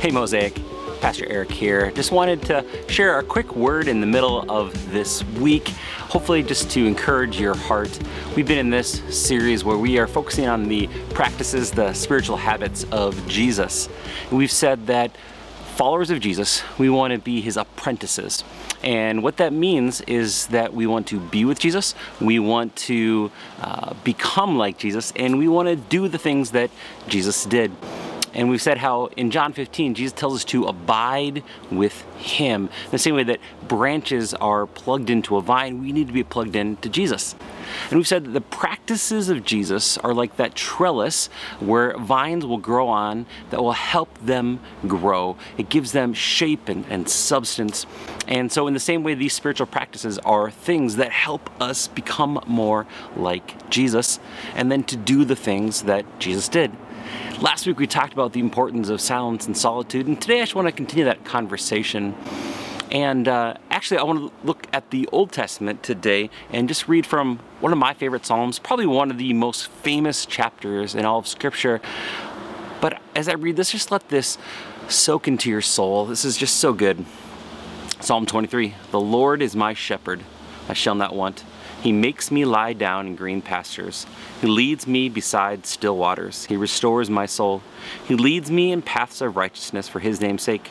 Hey, Mosaic. Pastor Eric here. Just wanted to share a quick word in the middle of this week, hopefully, just to encourage your heart. We've been in this series where we are focusing on the practices, the spiritual habits of Jesus. We've said that followers of Jesus, we want to be his apprentices. And what that means is that we want to be with Jesus, we want to uh, become like Jesus, and we want to do the things that Jesus did. And we've said how in John 15, Jesus tells us to abide with Him. The same way that branches are plugged into a vine, we need to be plugged into Jesus. And we've said that the practices of Jesus are like that trellis where vines will grow on that will help them grow. It gives them shape and, and substance. And so, in the same way, these spiritual practices are things that help us become more like Jesus and then to do the things that Jesus did. Last week we talked about the importance of silence and solitude, and today I just want to continue that conversation. And uh, actually, I want to look at the Old Testament today and just read from one of my favorite Psalms, probably one of the most famous chapters in all of Scripture. But as I read this, just let this soak into your soul. This is just so good. Psalm 23 The Lord is my shepherd, I shall not want. He makes me lie down in green pastures. He leads me beside still waters. He restores my soul. He leads me in paths of righteousness for his name's sake.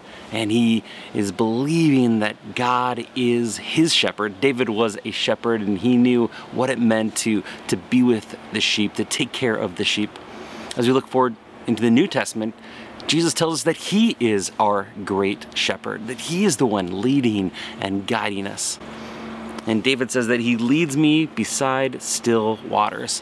and he is believing that God is his shepherd. David was a shepherd and he knew what it meant to, to be with the sheep, to take care of the sheep. As we look forward into the New Testament, Jesus tells us that He is our great shepherd, that He is the one leading and guiding us. And David says that he leads me beside still waters.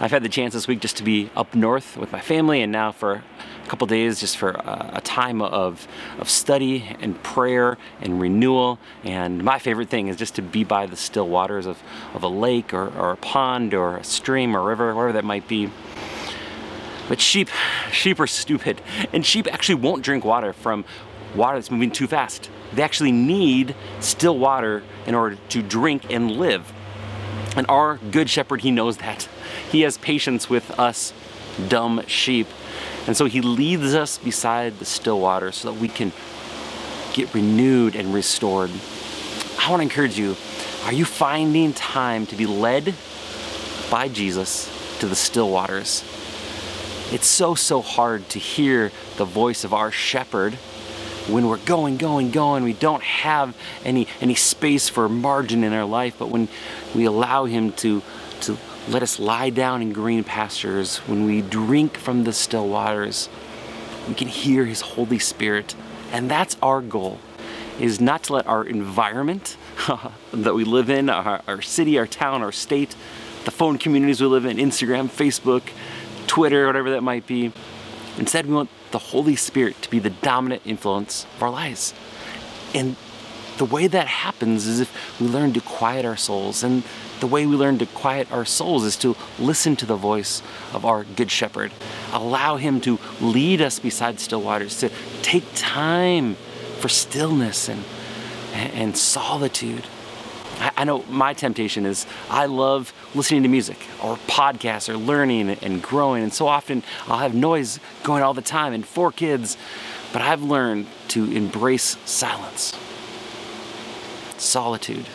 I've had the chance this week just to be up north with my family, and now for a couple days just for a, time of, of study and prayer and renewal. And my favorite thing is just to be by the still waters of, of a lake or, or a pond or a stream or river, wherever that might be. But sheep, sheep are stupid, and sheep actually won't drink water from water that's moving too fast. They actually need still water in order to drink and live. And our good shepherd, he knows that. He has patience with us dumb sheep. And so he leads us beside the still water so that we can get renewed and restored. I want to encourage you are you finding time to be led by Jesus to the still waters? It's so, so hard to hear the voice of our shepherd when we're going, going, going. We don't have any, any space for margin in our life, but when we allow Him to, to let us lie down in green pastures, when we drink from the still waters, we can hear His Holy Spirit. And that's our goal, is not to let our environment that we live in, our, our city, our town, our state, the phone communities we live in, Instagram, Facebook, Twitter, whatever that might be. Instead, we want the Holy Spirit to be the dominant influence of our lives. And the way that happens is if we learn to quiet our souls. And the way we learn to quiet our souls is to listen to the voice of our Good Shepherd. Allow Him to lead us beside still waters, to take time for stillness and, and solitude. I, know my temptation is I love listening to music or podcasts or learning and growing. And so often I'll have noise going all the time and four kids, but I've learned to embrace silence, solitude.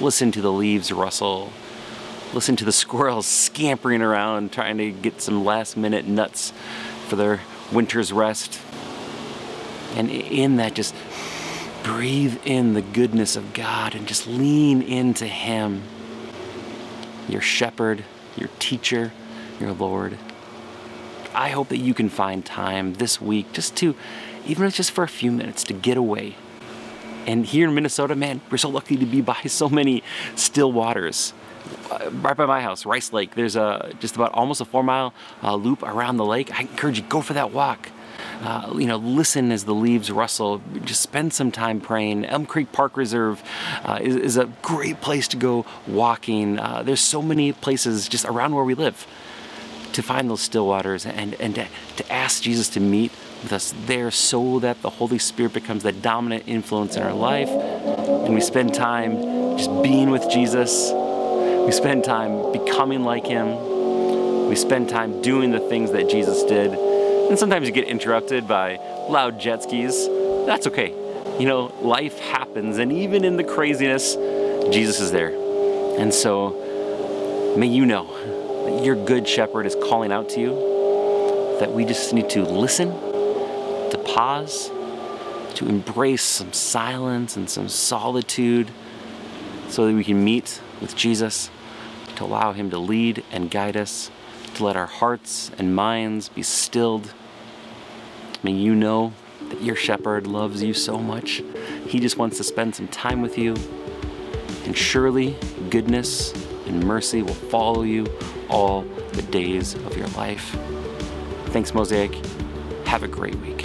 Listen to the leaves rustle. Listen to the squirrels scampering around trying to get some last minute nuts for their winter's rest. And in that, just breathe in the goodness of God and just lean into Him, your shepherd, your teacher, your Lord. I hope that you can find time this week just to, even if it's just for a few minutes, to get away. And here in Minnesota, man, we're so lucky to be by so many still waters. Uh, right by my house, Rice Lake, there's a just about almost a four mile uh, loop around the lake. I encourage you, go for that walk. Uh, you know, listen as the leaves rustle. Just spend some time praying. Elm Creek Park Reserve uh, is, is, a great place to go walking. Uh, there's so many places just around where we live to find those still waters and, and to, to ask Jesus to meet with us there so that the Holy Spirit becomes the dominant influence in our life. And we spend time just being with Jesus. We spend time becoming like Him. We spend time doing the things that Jesus did. And sometimes you get interrupted by loud jet skis. That's okay. You know, life happens, and even in the craziness, Jesus is there. And so, may you know that your good shepherd is calling out to you, that we just need to listen to pause, to embrace some silence and some solitude so that we can meet with Jesus, to allow Him to lead and guide us, to let our hearts and minds be stilled. May you know that your shepherd loves you so much. He just wants to spend some time with you. And surely goodness and mercy will follow you all the days of your life. Thanks, Mosaic. Have a great week.